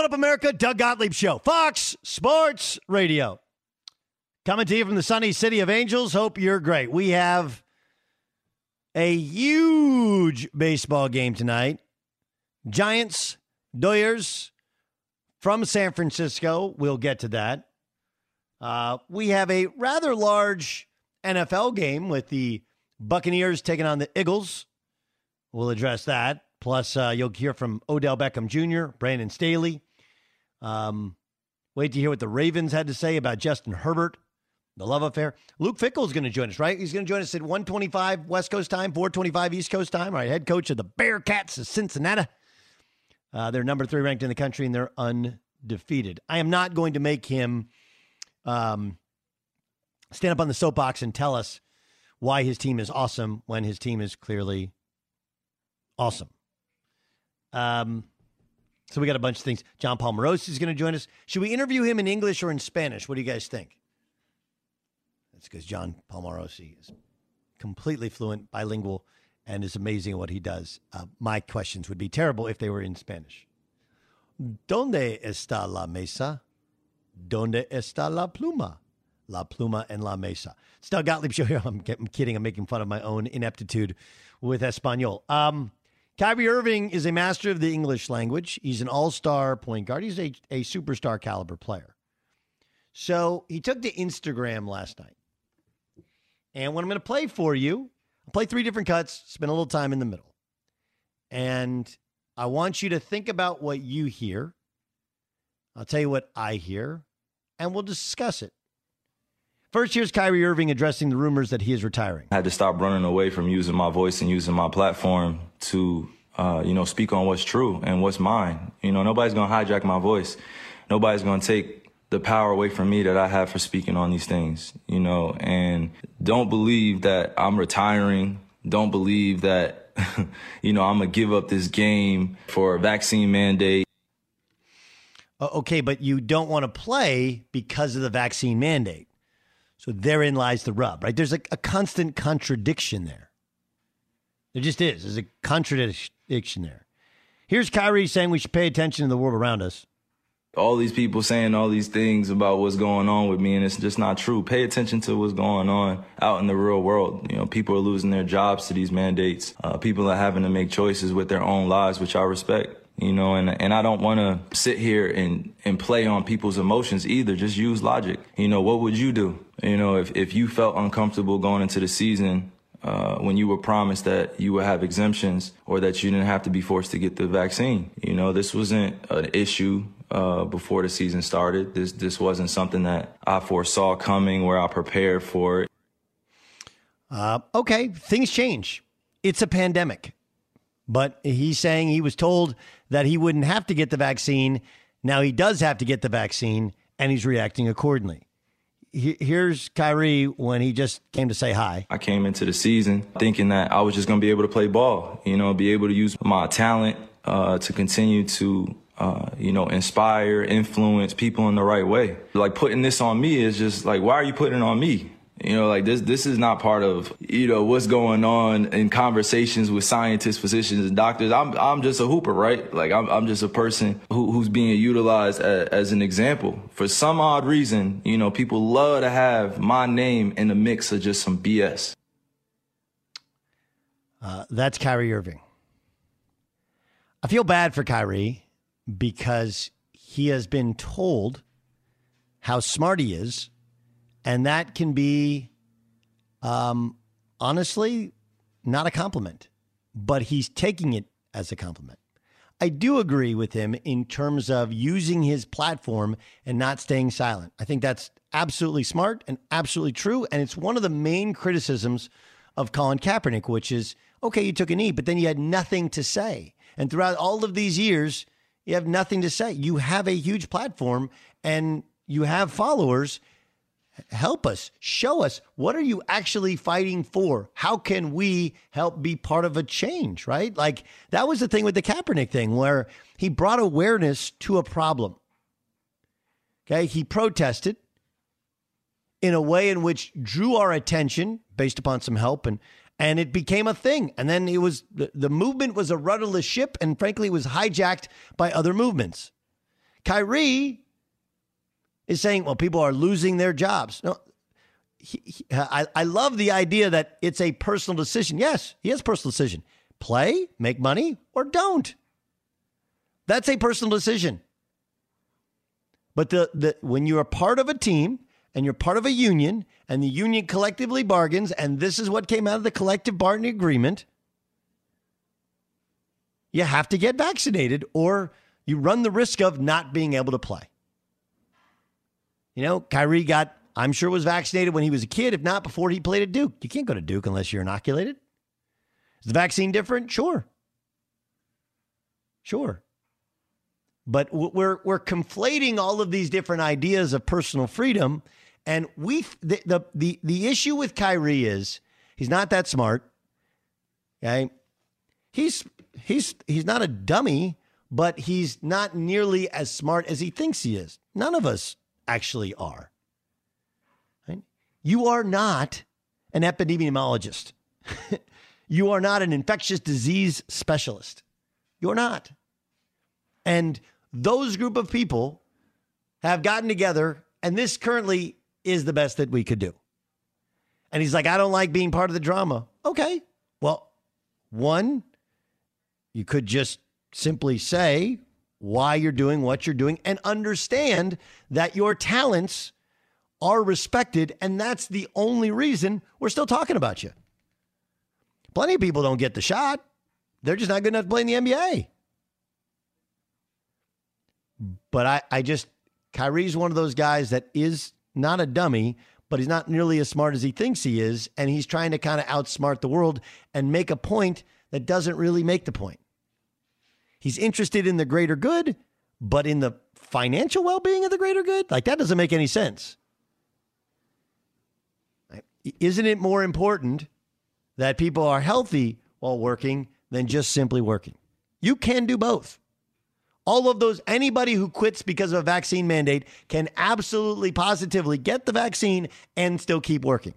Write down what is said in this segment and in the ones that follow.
What up, America? Doug Gottlieb Show, Fox Sports Radio. Coming to you from the sunny city of Angels. Hope you're great. We have a huge baseball game tonight. Giants, Doyers from San Francisco. We'll get to that. Uh, we have a rather large NFL game with the Buccaneers taking on the Eagles. We'll address that. Plus, uh, you'll hear from Odell Beckham Jr., Brandon Staley. Um, wait to hear what the Ravens had to say about Justin Herbert, the love affair. Luke Fickell is going to join us, right? He's going to join us at 125 West Coast time, 425 East Coast time. All right, head coach of the Bearcats of Cincinnati. Uh, they're number three ranked in the country, and they're undefeated. I am not going to make him um, stand up on the soapbox and tell us why his team is awesome when his team is clearly awesome. Um, so we got a bunch of things. Jon Paul Morosi is going to join us. Should we interview him in English or in Spanish? What do you guys think? That's because John Palmarosi is completely fluent, bilingual, and is amazing at what he does. Uh, my questions would be terrible if they were in Spanish. ¿Dónde está la mesa? ¿Dónde está la pluma? La pluma and la mesa. It's Doug Gottlieb show here. I'm, I'm kidding. I'm making fun of my own ineptitude with Espanol. Um, Kyrie Irving is a master of the English language. He's an all star point guard. He's a, a superstar caliber player. So he took to Instagram last night. And what I'm going to play for you, I'm play three different cuts, spend a little time in the middle. And I want you to think about what you hear. I'll tell you what I hear, and we'll discuss it. First, here's Kyrie Irving addressing the rumors that he is retiring. I had to stop running away from using my voice and using my platform to, uh, you know, speak on what's true and what's mine. You know, nobody's going to hijack my voice. Nobody's going to take the power away from me that I have for speaking on these things, you know, and don't believe that I'm retiring. Don't believe that, you know, I'm going to give up this game for a vaccine mandate. Okay, but you don't want to play because of the vaccine mandate. So therein lies the rub, right? There's a, a constant contradiction there. There just is. There's a contradiction there. Here's Kyrie saying we should pay attention to the world around us. All these people saying all these things about what's going on with me, and it's just not true. Pay attention to what's going on out in the real world. You know, people are losing their jobs to these mandates. Uh, people are having to make choices with their own lives, which I respect you know, and, and I don't want to sit here and, and play on people's emotions either. Just use logic. You know, what would you do? You know, if, if you felt uncomfortable going into the season, uh, when you were promised that you would have exemptions or that you didn't have to be forced to get the vaccine. You know, this wasn't an issue uh, before the season started. This this wasn't something that I foresaw coming where I prepared for it. Uh, okay, things change. It's a pandemic. But he's saying he was told that he wouldn't have to get the vaccine. Now he does have to get the vaccine, and he's reacting accordingly. Here's Kyrie when he just came to say hi. I came into the season thinking that I was just going to be able to play ball, you know, be able to use my talent uh, to continue to uh, you know, inspire, influence people in the right way. Like putting this on me is just like, why are you putting it on me? You know, like this this is not part of, you know, what's going on in conversations with scientists, physicians, and doctors. I'm I'm just a hooper, right? Like I'm I'm just a person who, who's being utilized as, as an example. For some odd reason, you know, people love to have my name in the mix of just some BS. Uh, that's Kyrie Irving. I feel bad for Kyrie because he has been told how smart he is and that can be, um, honestly, not a compliment, but he's taking it as a compliment. I do agree with him in terms of using his platform and not staying silent. I think that's absolutely smart and absolutely true. And it's one of the main criticisms of Colin Kaepernick, which is okay, you took a knee, but then you had nothing to say. And throughout all of these years, you have nothing to say. You have a huge platform and you have followers help us. Show us. What are you actually fighting for? How can we help be part of a change right? Like that was the thing with the kaepernick thing where he brought awareness to a problem. Okay? He protested in a way in which drew our attention based upon some help and and it became a thing. And then it was the, the movement was a rudderless ship and frankly was hijacked by other movements. Kyrie is saying, well, people are losing their jobs. No, he, he, I, I love the idea that it's a personal decision. Yes, he has personal decision. Play, make money, or don't. That's a personal decision. But the, the when you're part of a team and you're part of a union and the union collectively bargains, and this is what came out of the collective bargaining agreement, you have to get vaccinated or you run the risk of not being able to play. You know, Kyrie got, I'm sure, was vaccinated when he was a kid, if not before he played at Duke. You can't go to Duke unless you're inoculated. Is the vaccine different? Sure. Sure. But we're, we're conflating all of these different ideas of personal freedom. And we, the, the, the, the issue with Kyrie is he's not that smart. Okay. He's, he's, he's not a dummy, but he's not nearly as smart as he thinks he is. None of us actually are. You are not an epidemiologist. you are not an infectious disease specialist. You're not. And those group of people have gotten together, and this currently is the best that we could do. And he's like, I don't like being part of the drama. Okay. Well, one, you could just simply say, why you're doing what you're doing and understand that your talents are respected. And that's the only reason we're still talking about you. Plenty of people don't get the shot. They're just not good enough to play in the NBA. But I, I just, Kyrie's one of those guys that is not a dummy, but he's not nearly as smart as he thinks he is. And he's trying to kind of outsmart the world and make a point that doesn't really make the point. He's interested in the greater good, but in the financial well being of the greater good? Like, that doesn't make any sense. Isn't it more important that people are healthy while working than just simply working? You can do both. All of those, anybody who quits because of a vaccine mandate can absolutely positively get the vaccine and still keep working.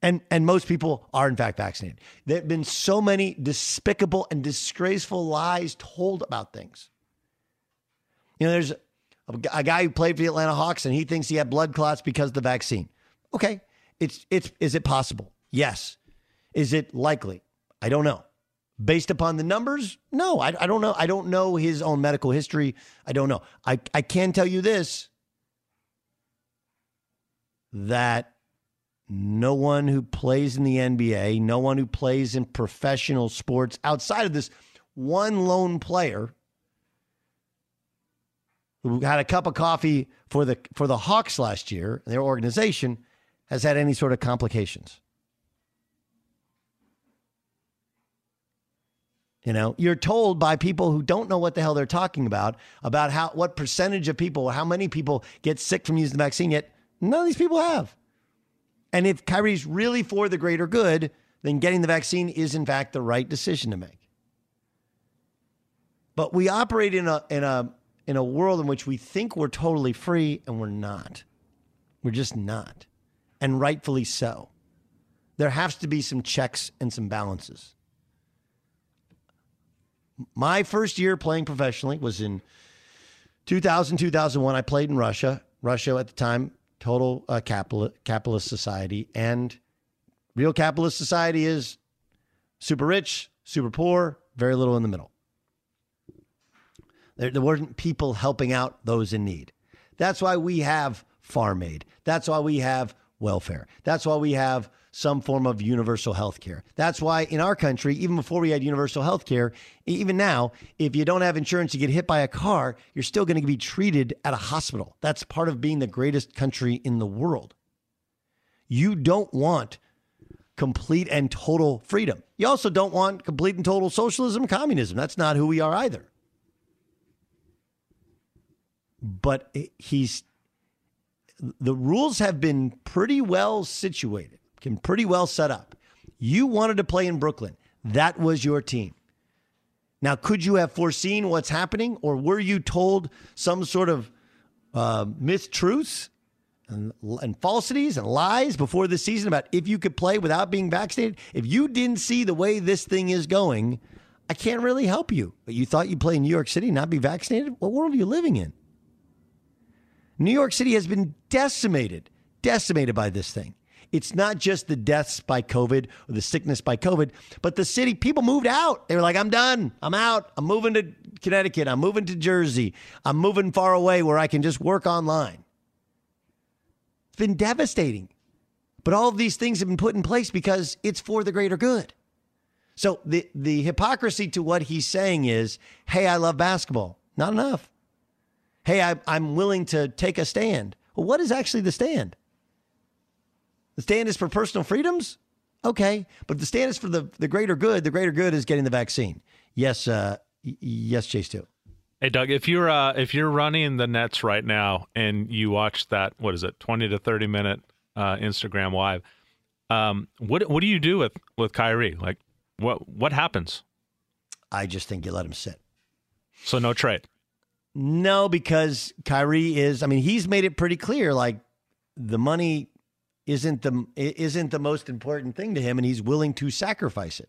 And, and most people are, in fact, vaccinated. There have been so many despicable and disgraceful lies told about things. You know, there's a, guy who played for the Atlanta Hawks and he thinks he had blood clots because of the vaccine. Okay. It's it's is it possible? Yes. Is it likely? I don't know. Based upon the numbers, no, I, I don't know. I don't know his own medical history. I don't know. I, I can tell you this that no one who plays in the NBA, no one who plays in professional sports outside of this one lone player who had a cup of coffee for the for the Hawks last year, their organization, has had any sort of complications. You know, you're told by people who don't know what the hell they're talking about about how what percentage of people, how many people get sick from using the vaccine. Yet none of these people have. And if Kyrie's really for the greater good, then getting the vaccine is in fact the right decision to make. But we operate in a in a in a world in which we think we're totally free and we're not. We're just not and rightfully so. There has to be some checks and some balances. My first year playing professionally was in 2000, 2001. I played in Russia. Russia at the time, total uh, capitalist, capitalist society. And real capitalist society is super rich, super poor, very little in the middle. There, there weren't people helping out those in need. That's why we have Farm Aid. That's why we have welfare. That's why we have some form of universal health care. That's why in our country, even before we had universal health care, even now, if you don't have insurance, you get hit by a car, you're still going to be treated at a hospital. That's part of being the greatest country in the world. You don't want complete and total freedom. You also don't want complete and total socialism, communism. That's not who we are either. But he's the rules have been pretty well situated, can pretty well set up. You wanted to play in Brooklyn. That was your team. Now, could you have foreseen what's happening, or were you told some sort of uh, mistruths and, and falsities and lies before the season about if you could play without being vaccinated? If you didn't see the way this thing is going, I can't really help you. But you thought you'd play in New York City not be vaccinated? What world are you living in? New York City has been decimated, decimated by this thing. It's not just the deaths by COVID or the sickness by COVID, but the city, people moved out. They were like, I'm done. I'm out. I'm moving to Connecticut. I'm moving to Jersey. I'm moving far away where I can just work online. It's been devastating. But all of these things have been put in place because it's for the greater good. So the, the hypocrisy to what he's saying is, hey, I love basketball. Not enough hey, I, I'm willing to take a stand. Well, what is actually the stand? The stand is for personal freedoms? Okay. But the stand is for the, the greater good. The greater good is getting the vaccine. Yes, uh, yes, Chase too. Hey Doug, if you're uh, if you're running the Nets right now and you watch that, what is it, twenty to thirty minute uh, Instagram live, um, what what do you do with with Kyrie? Like, what what happens? I just think you let him sit. So no trade. No, because Kyrie is. I mean, he's made it pretty clear. Like the money isn't the isn't the most important thing to him, and he's willing to sacrifice it.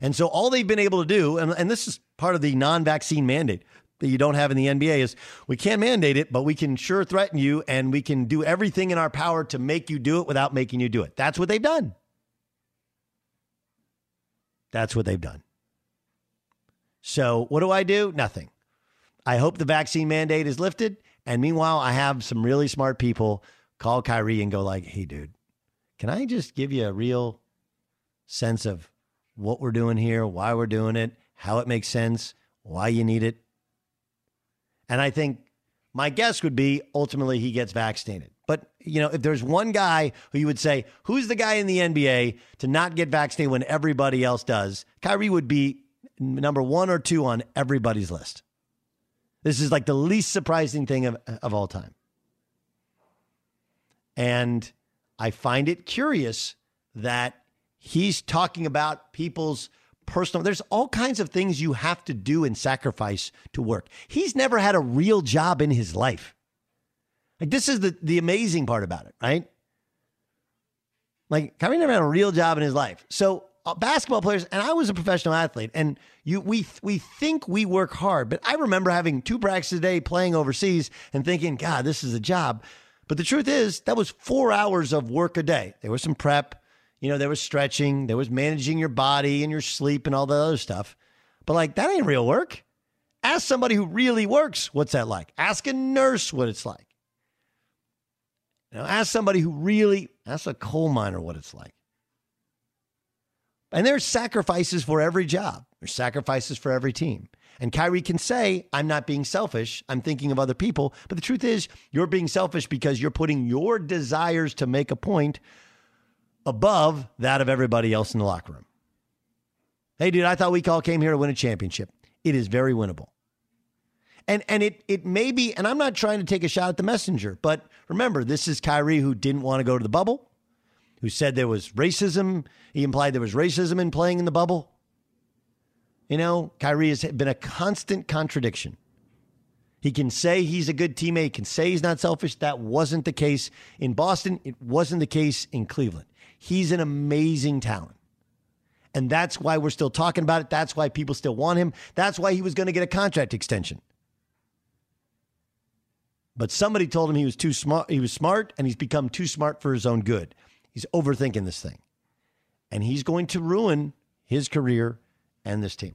And so all they've been able to do, and, and this is part of the non-vaccine mandate that you don't have in the NBA, is we can't mandate it, but we can sure threaten you, and we can do everything in our power to make you do it without making you do it. That's what they've done. That's what they've done. So what do I do? Nothing. I hope the vaccine mandate is lifted. And meanwhile, I have some really smart people call Kyrie and go like, "Hey, dude, can I just give you a real sense of what we're doing here, why we're doing it, how it makes sense, why you need it. And I think my guess would be ultimately he gets vaccinated. But, you know, if there's one guy who you would say, who's the guy in the NBA to not get vaccinated when everybody else does, Kyrie would be number one or two on everybody's list. This is like the least surprising thing of, of all time. And I find it curious that he's talking about people's personal there's all kinds of things you have to do and sacrifice to work. He's never had a real job in his life. Like this is the the amazing part about it, right? Like Kyrie never had a real job in his life. So uh, basketball players, and I was a professional athlete, and you we we think we work hard, but I remember having two practices a day playing overseas and thinking, God, this is a job. But the truth is, that was four hours of work a day. There was some prep, you know, there was stretching, there was managing your body and your sleep and all the other stuff. But like, that ain't real work. Ask somebody who really works what's that like. Ask a nurse what it's like. You know, ask somebody who really, ask a coal miner what it's like. And there's sacrifices for every job. There's sacrifices for every team. And Kyrie can say, I'm not being selfish. I'm thinking of other people. But the truth is, you're being selfish because you're putting your desires to make a point above that of everybody else in the locker room. Hey, dude, I thought we all came here to win a championship. It is very winnable. And and it it may be, and I'm not trying to take a shot at the messenger, but remember, this is Kyrie who didn't want to go to the bubble who said there was racism. He implied there was racism in playing in the bubble. You know, Kyrie has been a constant contradiction. He can say he's a good teammate, he can say he's not selfish. That wasn't the case in Boston. It wasn't the case in Cleveland. He's an amazing talent. And that's why we're still talking about it. That's why people still want him. That's why he was going to get a contract extension. But somebody told him he was too smart. He was smart and he's become too smart for his own good. He's overthinking this thing. And he's going to ruin his career and this team.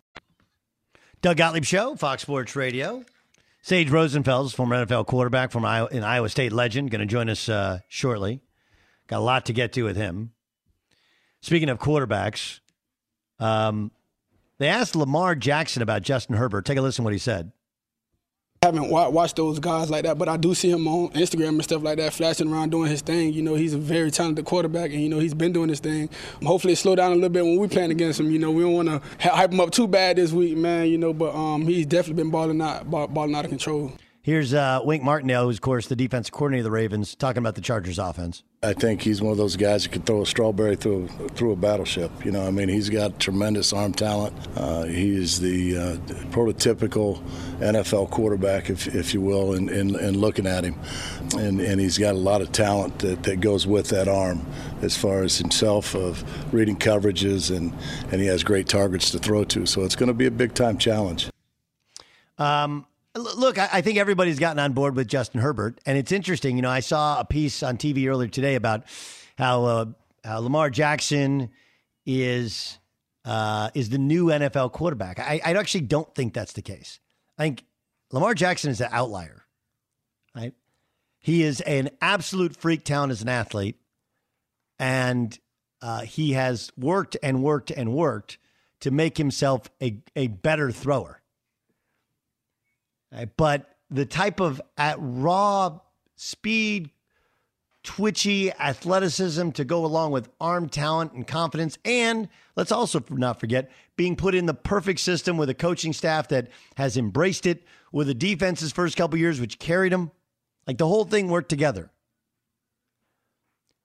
Doug Gottlieb Show, Fox Sports Radio. Sage Rosenfels, former NFL quarterback from Iowa, an Iowa State legend, going to join us uh, shortly. Got a lot to get to with him. Speaking of quarterbacks, um, they asked Lamar Jackson about Justin Herbert. Take a listen to what he said. Haven't watched those guys like that, but I do see him on Instagram and stuff like that, flashing around doing his thing. You know, he's a very talented quarterback, and you know he's been doing his thing. Hopefully, slow down a little bit when we playing against him. You know, we don't want to hype him up too bad this week, man. You know, but um, he's definitely been balling out, balling out of control. Here's uh, Wink Martindale, who's, of course, the defensive coordinator of the Ravens, talking about the Chargers offense. I think he's one of those guys that can throw a strawberry through through a battleship. You know, I mean, he's got tremendous arm talent. Uh, he is the uh, prototypical NFL quarterback, if, if you will, in, in, in, looking at him. And, and he's got a lot of talent that, that goes with that arm as far as himself of reading coverages, and, and he has great targets to throw to. So it's going to be a big time challenge. Um, Look, I think everybody's gotten on board with Justin Herbert, and it's interesting. You know, I saw a piece on TV earlier today about how, uh, how Lamar Jackson is uh, is the new NFL quarterback. I, I actually don't think that's the case. I think Lamar Jackson is an outlier. Right? He is an absolute freak talent as an athlete, and uh, he has worked and worked and worked to make himself a, a better thrower. But the type of at raw speed, twitchy athleticism to go along with arm talent and confidence. And let's also not forget being put in the perfect system with a coaching staff that has embraced it, with the defense's first couple years, which carried him. Like the whole thing worked together.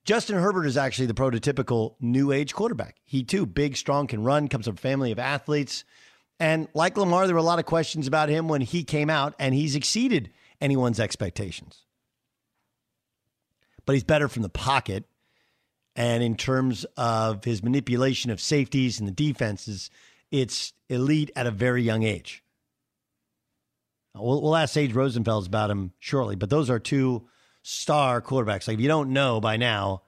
Justin Herbert is actually the prototypical new age quarterback. He too, big, strong, can run, comes from a family of athletes. And like Lamar, there were a lot of questions about him when he came out, and he's exceeded anyone's expectations. But he's better from the pocket. And in terms of his manipulation of safeties and the defenses, it's elite at a very young age. We'll, we'll ask Sage Rosenfels about him shortly, but those are two star quarterbacks. Like if you don't know by now,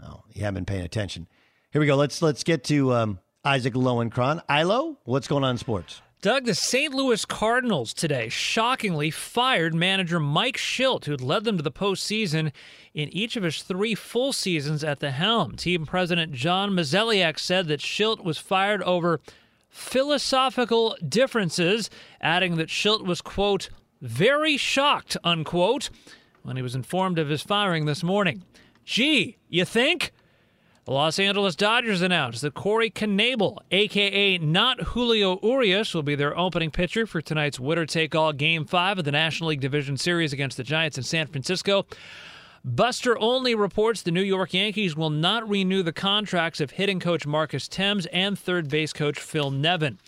well, you haven't been paying attention. Here we go. Let's let's get to um, Isaac Lowenkron. Ilo, what's going on in sports? Doug, the St. Louis Cardinals today shockingly fired manager Mike Shildt, who had led them to the postseason in each of his three full seasons at the helm. Team president John Mozeliak said that Shildt was fired over philosophical differences, adding that Shildt was, quote, very shocked, unquote, when he was informed of his firing this morning. Gee, you think? The Los Angeles Dodgers announced that Corey Knebel, aka not Julio Urias, will be their opening pitcher for tonight's winner take all Game 5 of the National League Division Series against the Giants in San Francisco. Buster Olney reports the New York Yankees will not renew the contracts of hitting coach Marcus Thames and third base coach Phil Nevin.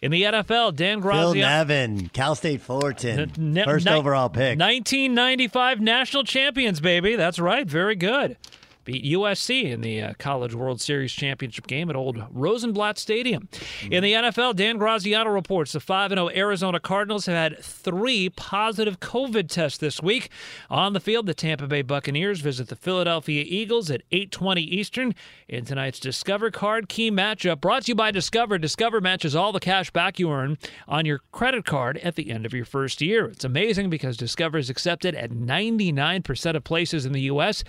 In the NFL, Dan Graziano. Phil Nevin, Cal State Fullerton, ne- first ni- overall pick. 1995 national champions, baby. That's right. Very good beat USC in the uh, College World Series championship game at Old Rosenblatt Stadium. In the NFL, Dan Graziano reports the 5 0 Arizona Cardinals have had three positive COVID tests this week. On the field, the Tampa Bay Buccaneers visit the Philadelphia Eagles at 8:20 Eastern in tonight's Discover Card Key matchup. Brought to you by Discover. Discover matches all the cash back you earn on your credit card at the end of your first year. It's amazing because Discover is accepted at 99% of places in the U.S.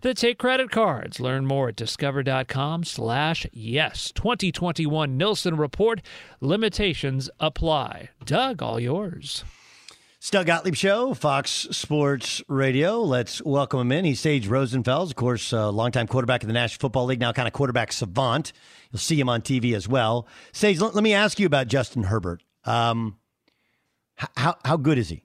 that take credit credit cards. Learn more at discover.com slash yes. 2021 Nilson Report. Limitations apply. Doug, all yours. Doug Gottlieb Show, Fox Sports Radio. Let's welcome him in. He's Sage Rosenfels, of course, uh, longtime quarterback in the National Football League, now kind of quarterback savant. You'll see him on TV as well. Sage, let, let me ask you about Justin Herbert. Um, how how good is he?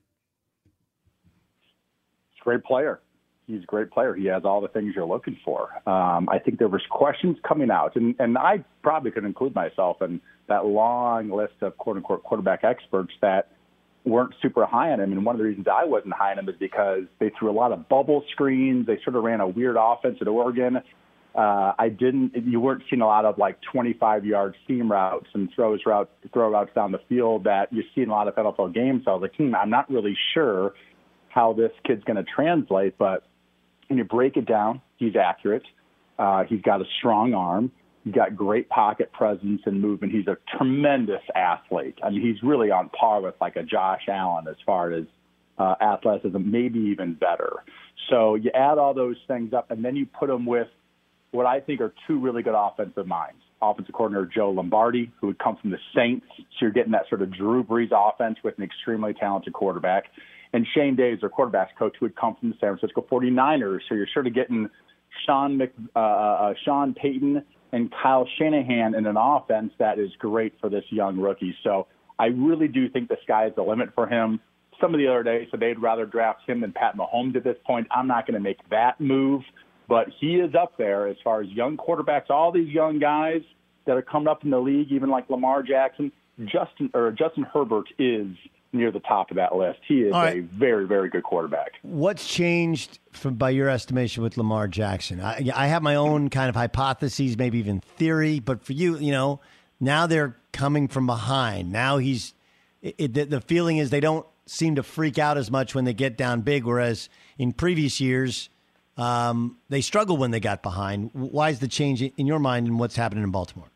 He's a great player. He's a great player. He has all the things you're looking for. Um, I think there was questions coming out, and, and I probably could include myself in that long list of quote unquote quarterback experts that weren't super high on him. And one of the reasons I wasn't high on him is because they threw a lot of bubble screens. They sort of ran a weird offense at Oregon. Uh, I didn't. You weren't seeing a lot of like 25 yard seam routes and throws routes, throw routes down the field that you see in a lot of NFL games. So I was like, hmm, I'm not really sure how this kid's going to translate. But when you break it down, he's accurate. Uh, he's got a strong arm. He's got great pocket presence and movement. He's a tremendous athlete. I mean, he's really on par with like a Josh Allen as far as uh, athleticism, maybe even better. So you add all those things up, and then you put him with what I think are two really good offensive minds. Offensive coordinator Joe Lombardi, who had come from the Saints. So you're getting that sort of Drew Brees offense with an extremely talented quarterback. And Shane Days, their quarterbacks coach, who had come from the San Francisco 49ers. So you're sort of getting Sean, Mc, uh, uh, Sean Payton and Kyle Shanahan in an offense that is great for this young rookie. So I really do think the sky is the limit for him. Some of the other days, so they'd rather draft him than Pat Mahomes at this point. I'm not going to make that move, but he is up there as far as young quarterbacks. All these young guys that are coming up in the league, even like Lamar Jackson, Justin or Justin Herbert is near the top of that list. He is right. a very, very good quarterback. What's changed from, by your estimation with Lamar Jackson? I, I have my own kind of hypotheses, maybe even theory, but for you, you know, now they're coming from behind. Now he's it, the, the feeling is they don't seem to freak out as much when they get down big, whereas in previous years um, they struggled when they got behind. Why is the change in your mind and what's happening in Baltimore?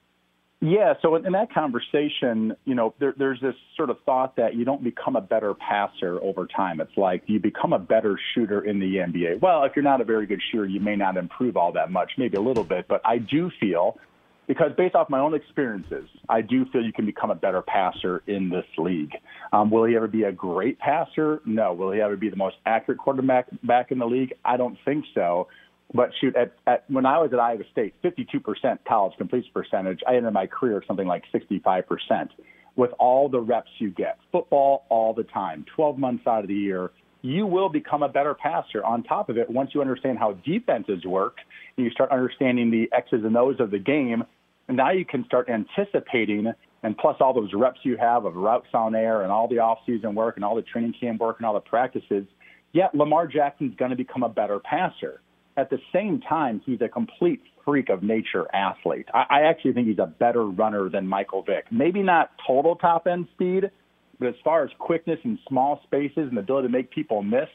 Yeah, so in, that conversation, you know, there, there's this sort of thought that you don't become a better passer over time. It's like you become a better shooter in the NBA. Well, if you're not a very good shooter, you may not improve all that much, maybe a little bit, but I do feel, because based off my own experiences, I do feel you can become a better passer in this league. Um, will he ever be a great passer? No. Will he ever be the most accurate quarterback back in the league? I don't think so. But shoot, at, at when I was at Iowa State, 52% college completion percentage. I ended my career something like 65%. With all the reps you get, football all the time, 12 months out of the year, you will become a better passer. On top of it, once you understand how defenses work, and you start understanding the X's and O's of the game, now you can start anticipating. And plus, all those reps you have of routes on air and all the off-season work and all the training camp work and all the practices, yeah, Lamar Jackson's going to become a better passer. At the same time, he's a complete freak of nature athlete. I, I actually think he's a better runner than Michael Vick. Maybe not total top end speed, but as far as quickness in small spaces and the ability to make people miss,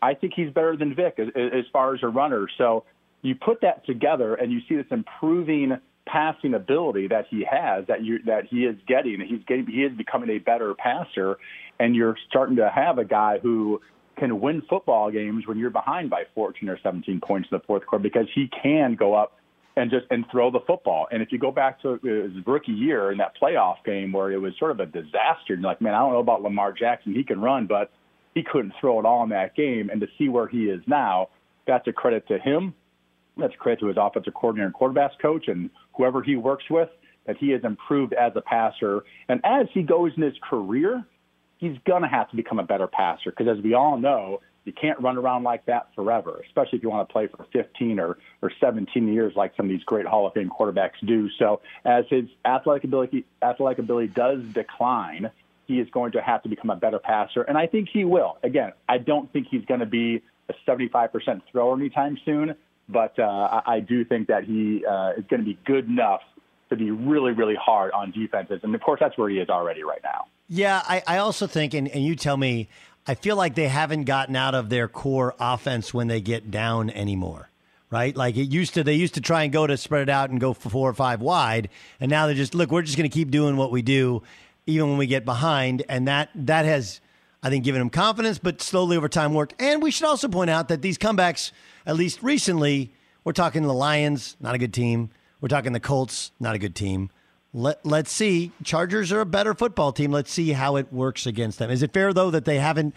I think he's better than Vick as, as far as a runner. So you put that together and you see this improving passing ability that he has that you that he is getting. He's getting he is becoming a better passer, and you're starting to have a guy who can win football games when you're behind by 14 or 17 points in the fourth quarter because he can go up and just and throw the football. And if you go back to his rookie year in that playoff game where it was sort of a disaster, you're like, man, I don't know about Lamar Jackson. He can run, but he couldn't throw it all in that game. And to see where he is now, that's a credit to him. That's a credit to his offensive coordinator and quarterbacks coach and whoever he works with that he has improved as a passer. And as he goes in his career, he's going to have to become a better passer because, as we all know, you can't run around like that forever, especially if you want to play for 15 or, or 17 years like some of these great Hall of Fame quarterbacks do. So, as his athletic ability, athletic ability does decline, he is going to have to become a better passer, and I think he will. Again, I don't think he's going to be a 75% thrower anytime soon, but uh, I, I do think that he uh, is going to be good enough to be really, really hard on defenses. And of course, that's where he is already right now. Yeah, I, I also think, and, and you tell me, I feel like they haven't gotten out of their core offense when they get down anymore. Right, like it used to. They used to try and go to spread it out and go for four or five wide, and now they're just look. We're just going to keep doing what we do, even when we get behind, and that that has, I think, given them confidence. But slowly over time worked. And we should also point out that these comebacks, at least recently, We're talking the Lions, not a good team. We're talking the Colts, not a good team. Let let's see. Chargers are a better football team. Let's see how it works against them. Is it fair though that they haven't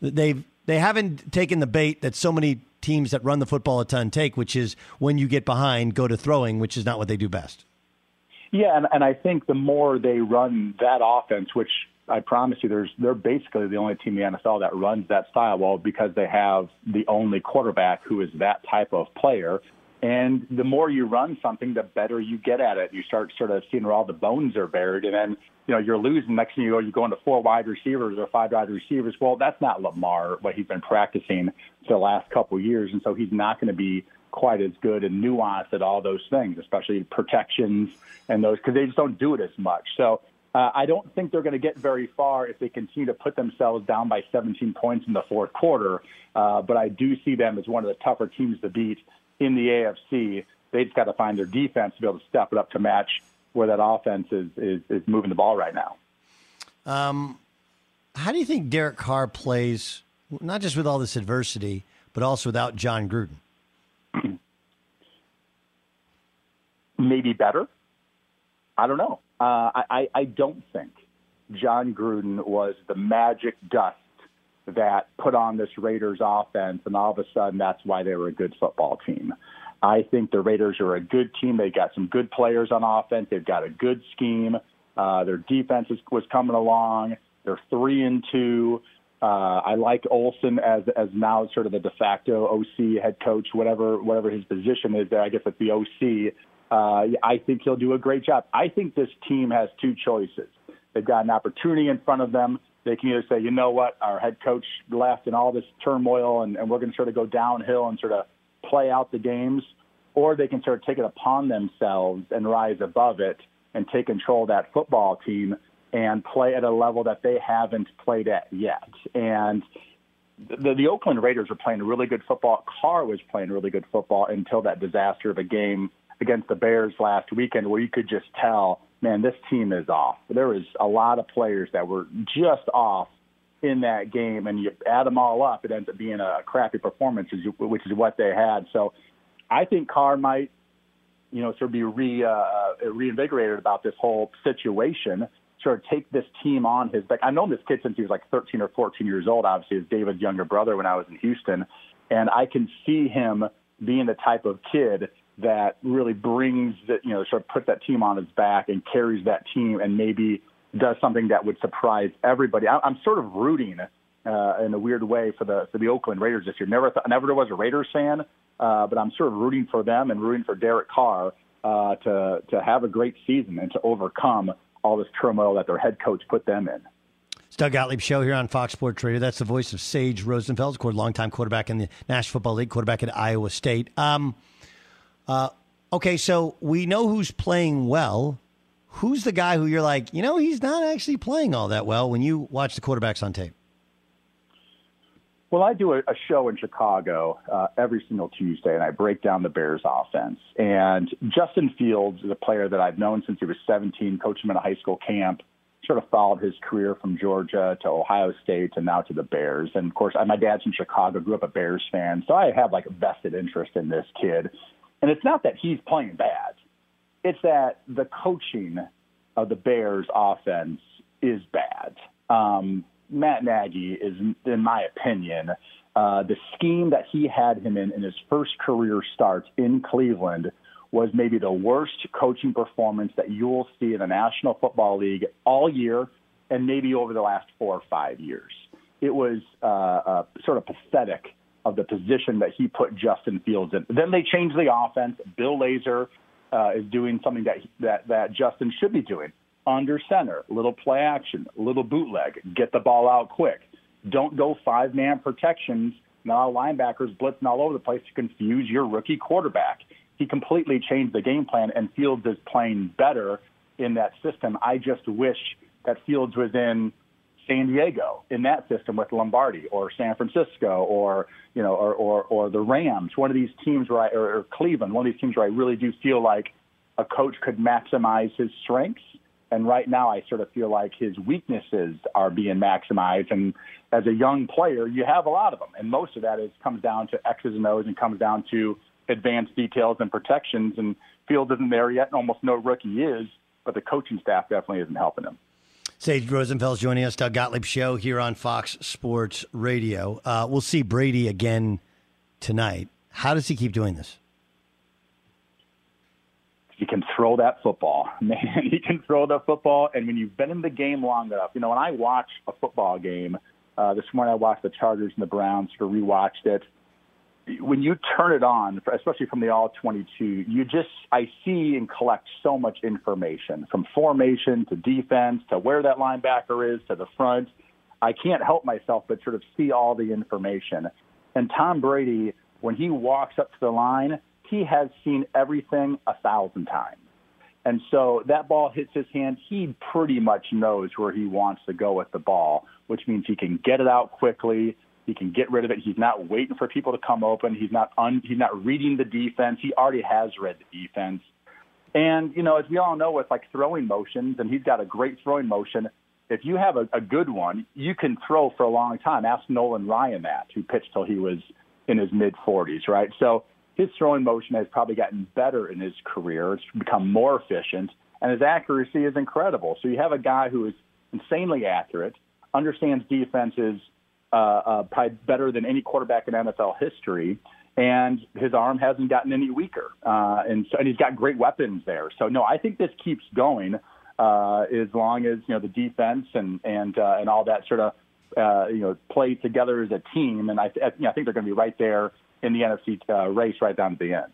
they've they haven't taken the bait that so many teams that run the football a ton take, which is when you get behind, go to throwing, which is not what they do best. Yeah, and, and I think the more they run that offense, which I promise you, there's they're basically the only team in the NFL that runs that style well because they have the only quarterback who is that type of player. And the more you run something, the better you get at it. You start sort of seeing where all the bones are buried, and then you know you're losing. Next thing you go, you're go into four wide receivers or five wide receivers. Well, that's not Lamar what he's been practicing for the last couple of years, and so he's not going to be quite as good and nuanced at all those things, especially protections and those because they just don't do it as much. So uh, I don't think they're going to get very far if they continue to put themselves down by 17 points in the fourth quarter. Uh, but I do see them as one of the tougher teams to beat in the AFC. They just got to find their defense to be able to step it up to match where that offense is is, is moving the ball right now. Um, how do you think Derek Carr plays, not just with all this adversity, but also without Jon Gruden? Maybe better. I don't know. Uh, I, I don't think Jon Gruden was the magic dust that put on this Raiders offense, and all of a sudden that's why they were a good football team. I think the Raiders are a good team. They've got some good players on offense. They've got a good scheme. Uh, their defense is, was coming along. They're three and two. Uh, I like Olson as as now sort of the de facto OC head coach, whatever whatever his position is there. I guess it's the OC. Uh, I think he'll do a great job. I think this team has two choices. They've got an opportunity in front of them they can either say, you know what, our head coach left and all this turmoil, and, and we're going to sort of go downhill and sort of play out the games, or they can sort of take it upon themselves and rise above it and take control of that football team and play at a level that they haven't played at yet. And the, the Oakland Raiders were playing really good football. Carr was playing really good football until that disaster of a game against the Bears last weekend, where you could just tell man, this team is off. There was a lot of players that were just off in that game, and you add them all up, it ends up being a crappy performance, which is what they had. So I think Carr might, you know, sort of be re, uh, reinvigorated about this whole situation, sort of take this team on his back. I've known this kid since he was like 13 or 14 years old, obviously, as David's younger brother when I was in Houston. And I can see him being the type of kid that really brings that, you know, sort of puts that team on his back and carries that team and maybe does something that would surprise everybody. I, I'm sort of rooting uh, in a weird way for the for the Oakland Raiders this year. Never th- never was a Raiders fan, uh, but I'm sort of rooting for them and rooting for Derek Carr uh, to to have a great season and to overcome all this turmoil that their head coach put them in. It's Doug Gottlieb show here on Fox Sports Radio. That's the voice of Sage Rosenfels, longtime quarterback in the National Football League, quarterback at Iowa State. Um, uh, okay, so we know who's playing well. Who's the guy who you're like, you know, he's not actually playing all that well when you watch the quarterbacks on tape? Well, I do a, a show in Chicago uh, every single Tuesday, and I break down the Bears' offense. And Justin Fields is a player that I've known since he was 17, coached him in a high school camp, sort of followed his career from Georgia to Ohio State and now to the Bears. And of course, my dad's from Chicago, grew up a Bears fan, so I have like a vested interest in this kid. And it's not that he's playing bad. It's that the coaching of the Bears offense is bad. Um, Matt Nagy is, in my opinion, uh, the scheme that he had him in in his first career start in Cleveland was maybe the worst coaching performance that you will see in the National Football League all year and maybe over the last four or five years. It was uh, uh, sort of pathetic of the position that he put Justin Fields in. Then they changed the offense. Bill Lazor uh, is doing something that that that Justin should be doing under center, little play action, little bootleg, get the ball out quick. Don't go five man protections, now linebackers blitzing all over the place to confuse your rookie quarterback. He completely changed the game plan, and Fields is playing better in that system. I just wish that Fields was in San Diego in that system with Lombardi or San Francisco or you know or or, or the Rams, one of these teams where I, or, or Cleveland, one of these teams where I really do feel like a coach could maximize his strengths. And right now, I sort of feel like his weaknesses are being maximized. And as a young player, you have a lot of them, and most of that is comes down to X's and O's and comes down to advanced details and protections. And Fields isn't there yet, and almost no rookie is, but the coaching staff definitely isn't helping him. Sage Rosenfels joining us, Doug Gottlieb show here on Fox Sports Radio. Uh, we'll see Brady again tonight. How does he keep doing this? He can throw that football. Man, he can throw the football. And when you've been in the game long enough, you know, when I watch a football game, uh, this morning I watched the Chargers and the Browns, sort of rewatched it. When you turn it on, especially from the All 22, you just, I see and collect so much information from formation to defense to where that linebacker is to the front. I can't help myself but sort of see all the information. And Tom Brady, when he walks up to the line, he has seen everything a thousand times. And so that ball hits his hand, he pretty much knows where he wants to go with the ball, which means he can get it out quickly. He can get rid of it. He's not waiting for people to come open. He's not un, he's not reading the defense. He already has read the defense. And you know, as we all know, with like throwing motions, and he's got a great throwing motion. If you have a, a good one, you can throw for a long time. Ask Nolan Ryan that, who pitched till he was in his mid 40s, right? So his throwing motion has probably gotten better in his career. It's become more efficient, and his accuracy is incredible. So you have a guy who is insanely accurate, understands defenses uh, uh, probably better than any quarterback in NFL history, and his arm hasn't gotten any weaker. Uh, and, so, and he's got great weapons there. So no, I think this keeps going uh, as long as you know the defense and and uh, and all that sort of uh, you know play together as a team. And I, you know, I think they're going to be right there in the NFC uh, race right down to the end.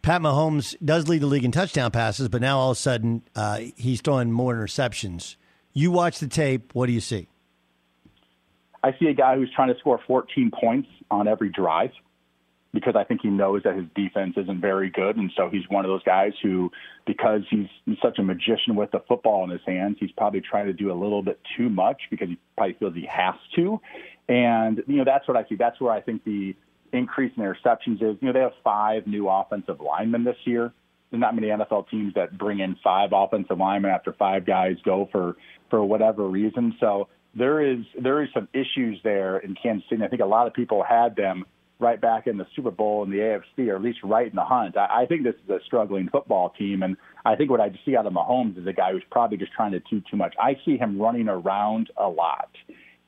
Pat Mahomes does lead the league in touchdown passes, but now all of a sudden uh, he's throwing more interceptions. You watch the tape. What do you see? I see a guy who's trying to score 14 points on every drive because I think he knows that his defense isn't very good. And so he's one of those guys who, because he's such a magician with the football in his hands, he's probably trying to do a little bit too much because he probably feels he has to. And, you know, that's what I see. That's where I think the increase in interceptions is, you know, they have five new offensive linemen this year. There's not many NFL teams that bring in five offensive linemen after five guys go for for whatever reason. So there is there is some issues there in Kansas City. I think a lot of people had them right back in the Super Bowl in the AFC, or at least right in the hunt. I, I think this is a struggling football team, and I think what I see out of Mahomes is a guy who's probably just trying to do too much. I see him running around a lot,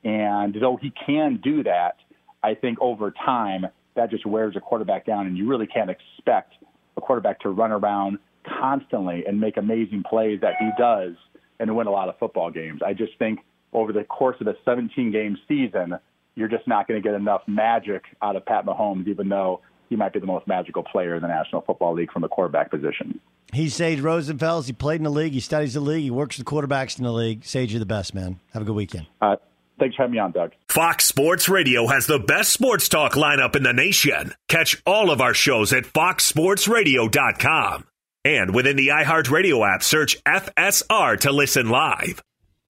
and though he can do that, I think over time that just wears a quarterback down, and you really can't expect a quarterback to run around constantly and make amazing plays that he does and win a lot of football games. I just think over the course of a 17 game season, you're just not going to get enough magic out of Pat Mahomes, even though he might be the most magical player in the National Football League from the quarterback position. He's Sage Rosenfels. He played in the league. He studies the league. He works with quarterbacks in the league. Sage, you're the best, man. Have a good weekend. Uh, Thanks for having me on, Doug. Fox Sports Radio has the best sports talk lineup in the nation. Catch all of our shows at foxsportsradio.com. And within the iHeartRadio app, search FSR to listen live.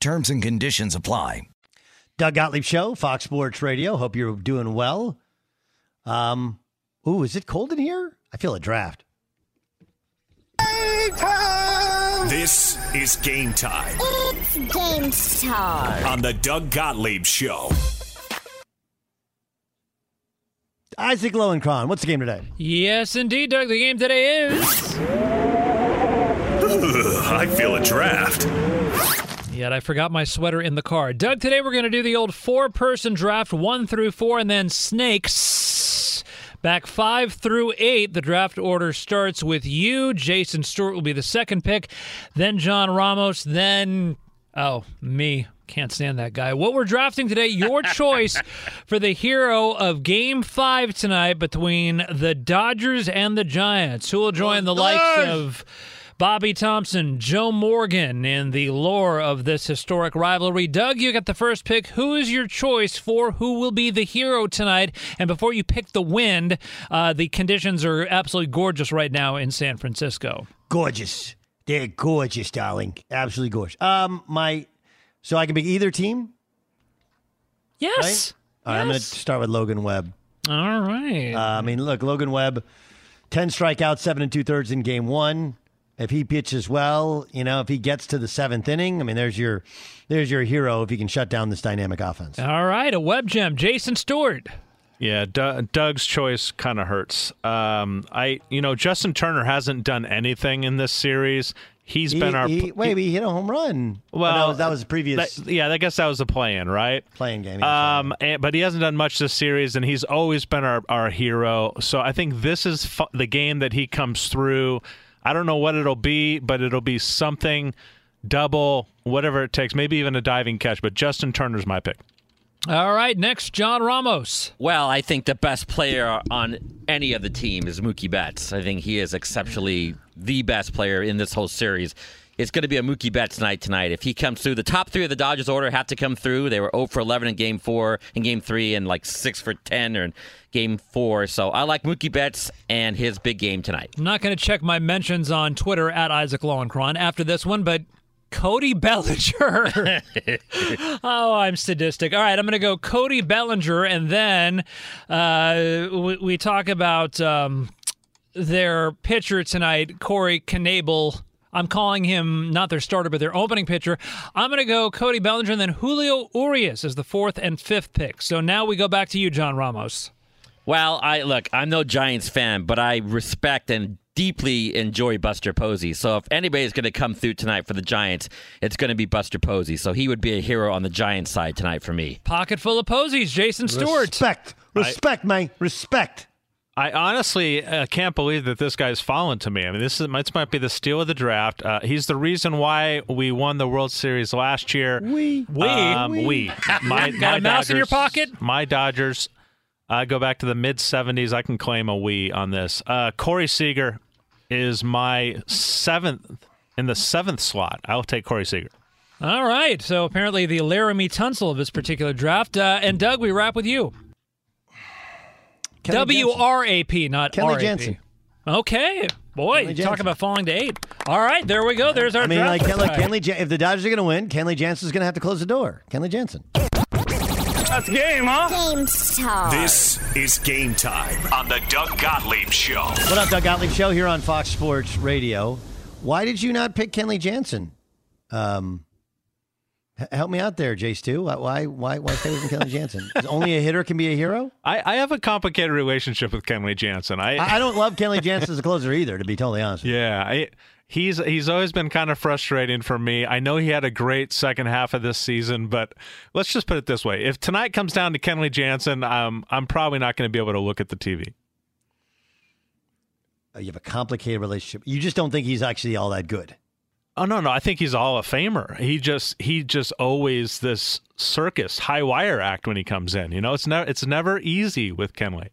Terms and conditions apply. Doug Gottlieb Show, Fox Sports Radio. Hope you're doing well. Um, ooh, is it cold in here? I feel a draft. This is game time It's game time. on the Doug Gottlieb Show. Isaac Lowenkron, what's the game today? Yes, indeed, Doug. The game today is. Ugh, I feel a draft. Yet I forgot my sweater in the car. Doug, today we're going to do the old four person draft, one through four, and then snakes. Back five through eight, the draft order starts with you. Jason Stewart will be the second pick, then John Ramos, then, oh, me. Can't stand that guy. What we're drafting today, your choice for the hero of game five tonight between the Dodgers and the Giants. Who will join oh, the likes of. Bobby Thomson, Joe Morgan in the lore of this historic rivalry. Doug, you got the first pick. Who is your choice for who will be the hero tonight? And before you pick the wind, uh, the conditions are absolutely gorgeous right now in San Francisco. Gorgeous. They're gorgeous, darling. Absolutely gorgeous. Um, my, so I can pick either team. Yes. Right? All right, I'm going to start with Logan Webb. All right. Uh, I mean, look, Logan Webb, ten strikeouts, seven and two thirds in game one. If he pitches well, you know, if he gets to the seventh inning, I mean, there's your, there's your hero if he can shut down this dynamic offense. All right, a web gem, Jason Stewart. Yeah, D- Doug's choice kind of hurts. Um, I, you know, Justin Turner hasn't done anything in this series. He's He- been our he, wait, he hit a home run. Oh, well. that was, that was the previous that- yeah, I guess that was the play-in, right? playing game. yeah, Um, and, but he hasn't done much this series, and he's always been our, our hero. So I think this is fu- the game that he comes through. I don't know what it'll be, but it'll be something double, whatever it takes, maybe even a diving catch. But Justin Turner's my pick. All right, next, John Ramos. Well, I think the best player on any of the team is Mookie Betts. I think he is exceptionally the best player in this whole series. It's going to be a Mookie Betts night tonight. If he comes through, the top three of the Dodgers order have to come through. They were 0 for 11 in Game Four, in Game Three, and like 6 for 10 or in Game Four. So I like Mookie Betts and his big game tonight. I'm not going to check my mentions on Twitter at Isaac Lowenkron after this one, but Cody Bellinger. oh, I'm sadistic. All right, I'm going to go Cody Bellinger, and then uh, we, we talk about um, their pitcher tonight, Corey Knebel. I'm calling him not their starter, but their opening pitcher. I'm going to go Cody Bellinger, and then Julio Urias as the fourth and fifth pick. So now we go back to you, John Ramos. Well, I look, I'm no Giants fan, but I respect and deeply enjoy Buster Posey. So if anybody's going to come through tonight for the Giants, it's going to be Buster Posey. So he would be a hero on the Giants side tonight for me. Pocket full of posies, Jason Stewart. Respect, respect, man, respect. I honestly uh, can't believe that this guy's fallen to me. I mean, this is this might be the steal of the draft. Uh, he's the reason why we won the World Series last year. We, we, um, we. we. My, Got my a mouse in your pocket? My Dodgers. I go back to the mid '70s. I can claim a we on this. Uh, Corey Seager is my seventh in the seventh slot. I'll take Corey Seager. All right. So apparently the Laremy Tunsil of this particular draft. Uh, and Doug, we wrap with you. Kenley W R A P, not Kenley RAP. Jansen. Okay. Boy, Kenley talk Jansen. about falling to eight. All right, there we go. There's our I mean, like, Ken, like. Kenley, Jan- if the Dodgers are going to win, Kenley Jansen's going to have to close the door. Kenley Jansen. That's game, huh? Game time. This is game time on the Doug Gottlieb Show. What up, Doug Gottlieb Show here on Fox Sports Radio. Why did you not pick Kenley Jansen? Um, h- help me out there, Jace. Too. Why? Why? Why, why stay with Kenley Jansen? Only a hitter can be a hero. I, I have a complicated relationship with Kenley Jansen. I, I, I don't love Kenley Jansen as a closer either, to be totally honest. Yeah, I, he's he's always been kind of frustrating for me. I know he had a great second half of this season, but let's just put it this way: if tonight comes down to Kenley Jansen, um, I'm probably not going to be able to look at the TV. Uh, You have a complicated relationship. You just don't think he's actually all that good. Oh no, no, I think he's all a Hall of Famer. He just he just always this circus high wire act when he comes in. You know, it's never it's never easy with Kenley.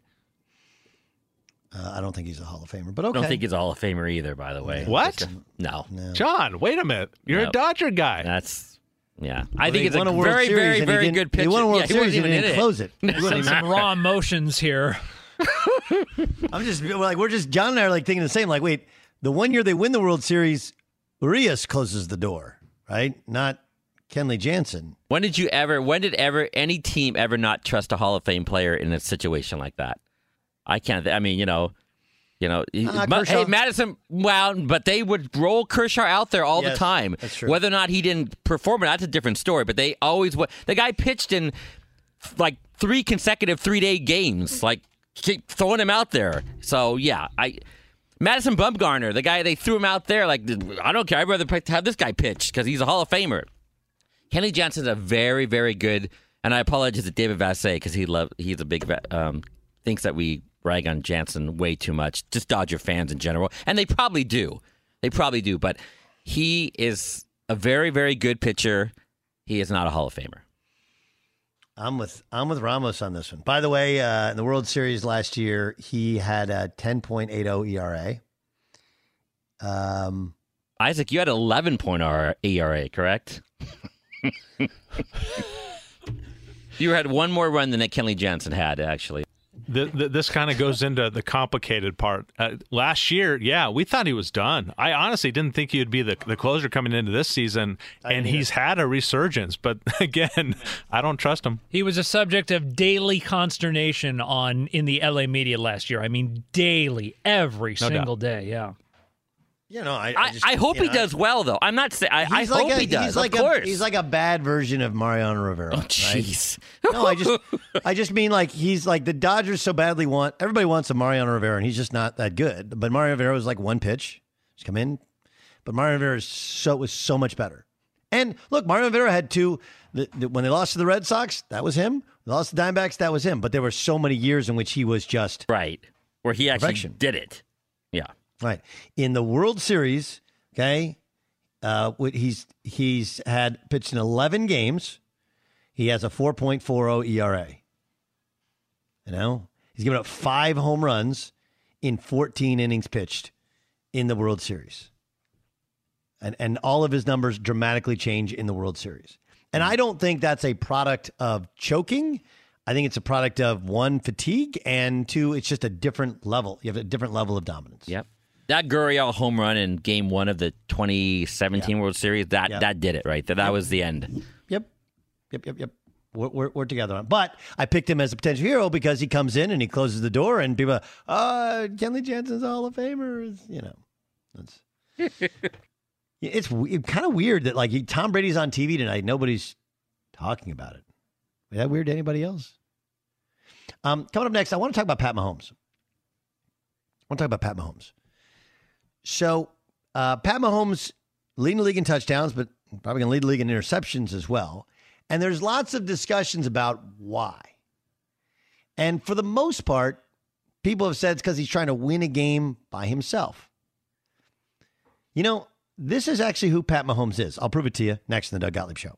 Uh, I don't think he's a Hall of Famer, but okay. I don't think he's a Hall of Famer either, by the way. What? No. John, wait a minute. You're No. a Dodger guy. That's yeah. Well, I think it's a won a very, Series very, very didn't- good he pitcher. won a World yeah, he Series wasn't and even he in didn't close it. He Some, wasn't some raw emotions here. I'm just like we're just John and I are like thinking the same. Like, wait, the one year they win the World Series, Urias closes the door, right? Not Kenley Jansen. When did you ever? When did ever any team ever not trust a Hall of Fame player in a situation like that? I can't. th- I mean, you know, you know. Uh, hey, Madison. Wow, but they would roll Kershaw out there all Yes, the time. that's true. Whether or not he didn't perform, that's a different story. But they always. wa- The guy pitched in like three consecutive three day games. Like keep throwing him out there. So yeah, I. Madison Bumgarner, the guy they threw him out there. Like I don't care. I'd rather have this guy pitch because he's a Hall of Famer. Kenley Jansen's a very, very good, and I apologize to David Vassegh because he love he's a big um, thinks that we rag on Jansen way too much, just Dodger fans in general, and they probably do, they probably do. But he is a very, very good pitcher. He is not a Hall of Famer. I'm with I'm with Ramos on this one. By the way, uh, in the World Series last year, he had a 10.80 ERA. Um, Isaac, you had 11 ERA, correct? you had one more run than that Kenley Jansen had, actually. The, the, this kind of goes into the complicated part. Uh, last year, yeah, we thought he was done. I honestly didn't think he would be the, the closer coming into this season, and he's had a resurgence. But again, I don't trust him. He was a subject of daily consternation on in the LA media last year. I mean, daily, every No single day. Yeah. You know, I I, just, I hope you he know, does well, though. I'm not saying. I, I He's hope a, he does. He's like of course. a he's like a bad version of Mariano Rivera. Oh, right? jeez. No, I just I just mean like he's like the Dodgers so badly want everybody wants a Mariano Rivera and he's just not that good. But Mariano Rivera was like one pitch, just come in. But Mariano Rivera is so was so much better. And look, Mariano Rivera had two. The, the, when they lost to the Red Sox, that was him. They lost to the Diamondbacks, that was him. But there were so many years in which he was just right where he actually Perfection. did it. Right. In the World Series, okay, uh, he's he's had pitched in 11 games. He has a 4.40 ERA. You know, he's given up five home runs in 14 innings pitched in the World Series. And and all of his numbers dramatically change in the World Series. And I don't think that's a product of choking. I think it's a product of one fatigue and two it's just a different level. You have a different level of dominance. Yep. That Gurriel home run in Game One of the 2017 World Series that Yep. that did it right. That that was the end. Yep. Yep, yep, yep. We're, we're, we're together on. But I picked him as a potential hero because he comes in and he closes the door, and people, uh, Kenley Jansen's Hall of Famer. It's, You know, that's it's kind of weird that like Tom Brady's on TV tonight, nobody's talking about it. Is that weird to anybody else? Um, coming up next, I want to talk about Pat Mahomes. I want to talk about Pat Mahomes. So, uh, Pat Mahomes leading the league in touchdowns, but probably going to lead the league in interceptions as well. And there's lots of discussions about why. And for the most part, people have said it's because he's trying to win a game by himself. You know, this is actually who Pat Mahomes is. I'll prove it to you next in the Doug Gottlieb Show.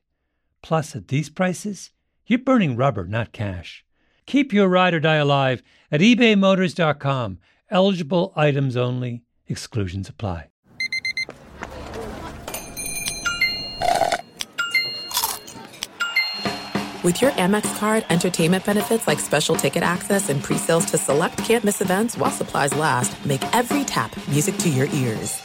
Plus, at these prices, you're burning rubber, not cash. Keep your ride or die alive at ebaymotors.com. Eligible items only, exclusions apply. With your Amex card, entertainment benefits like special ticket access and pre sales to select can't miss events while supplies last make every tap music to your ears.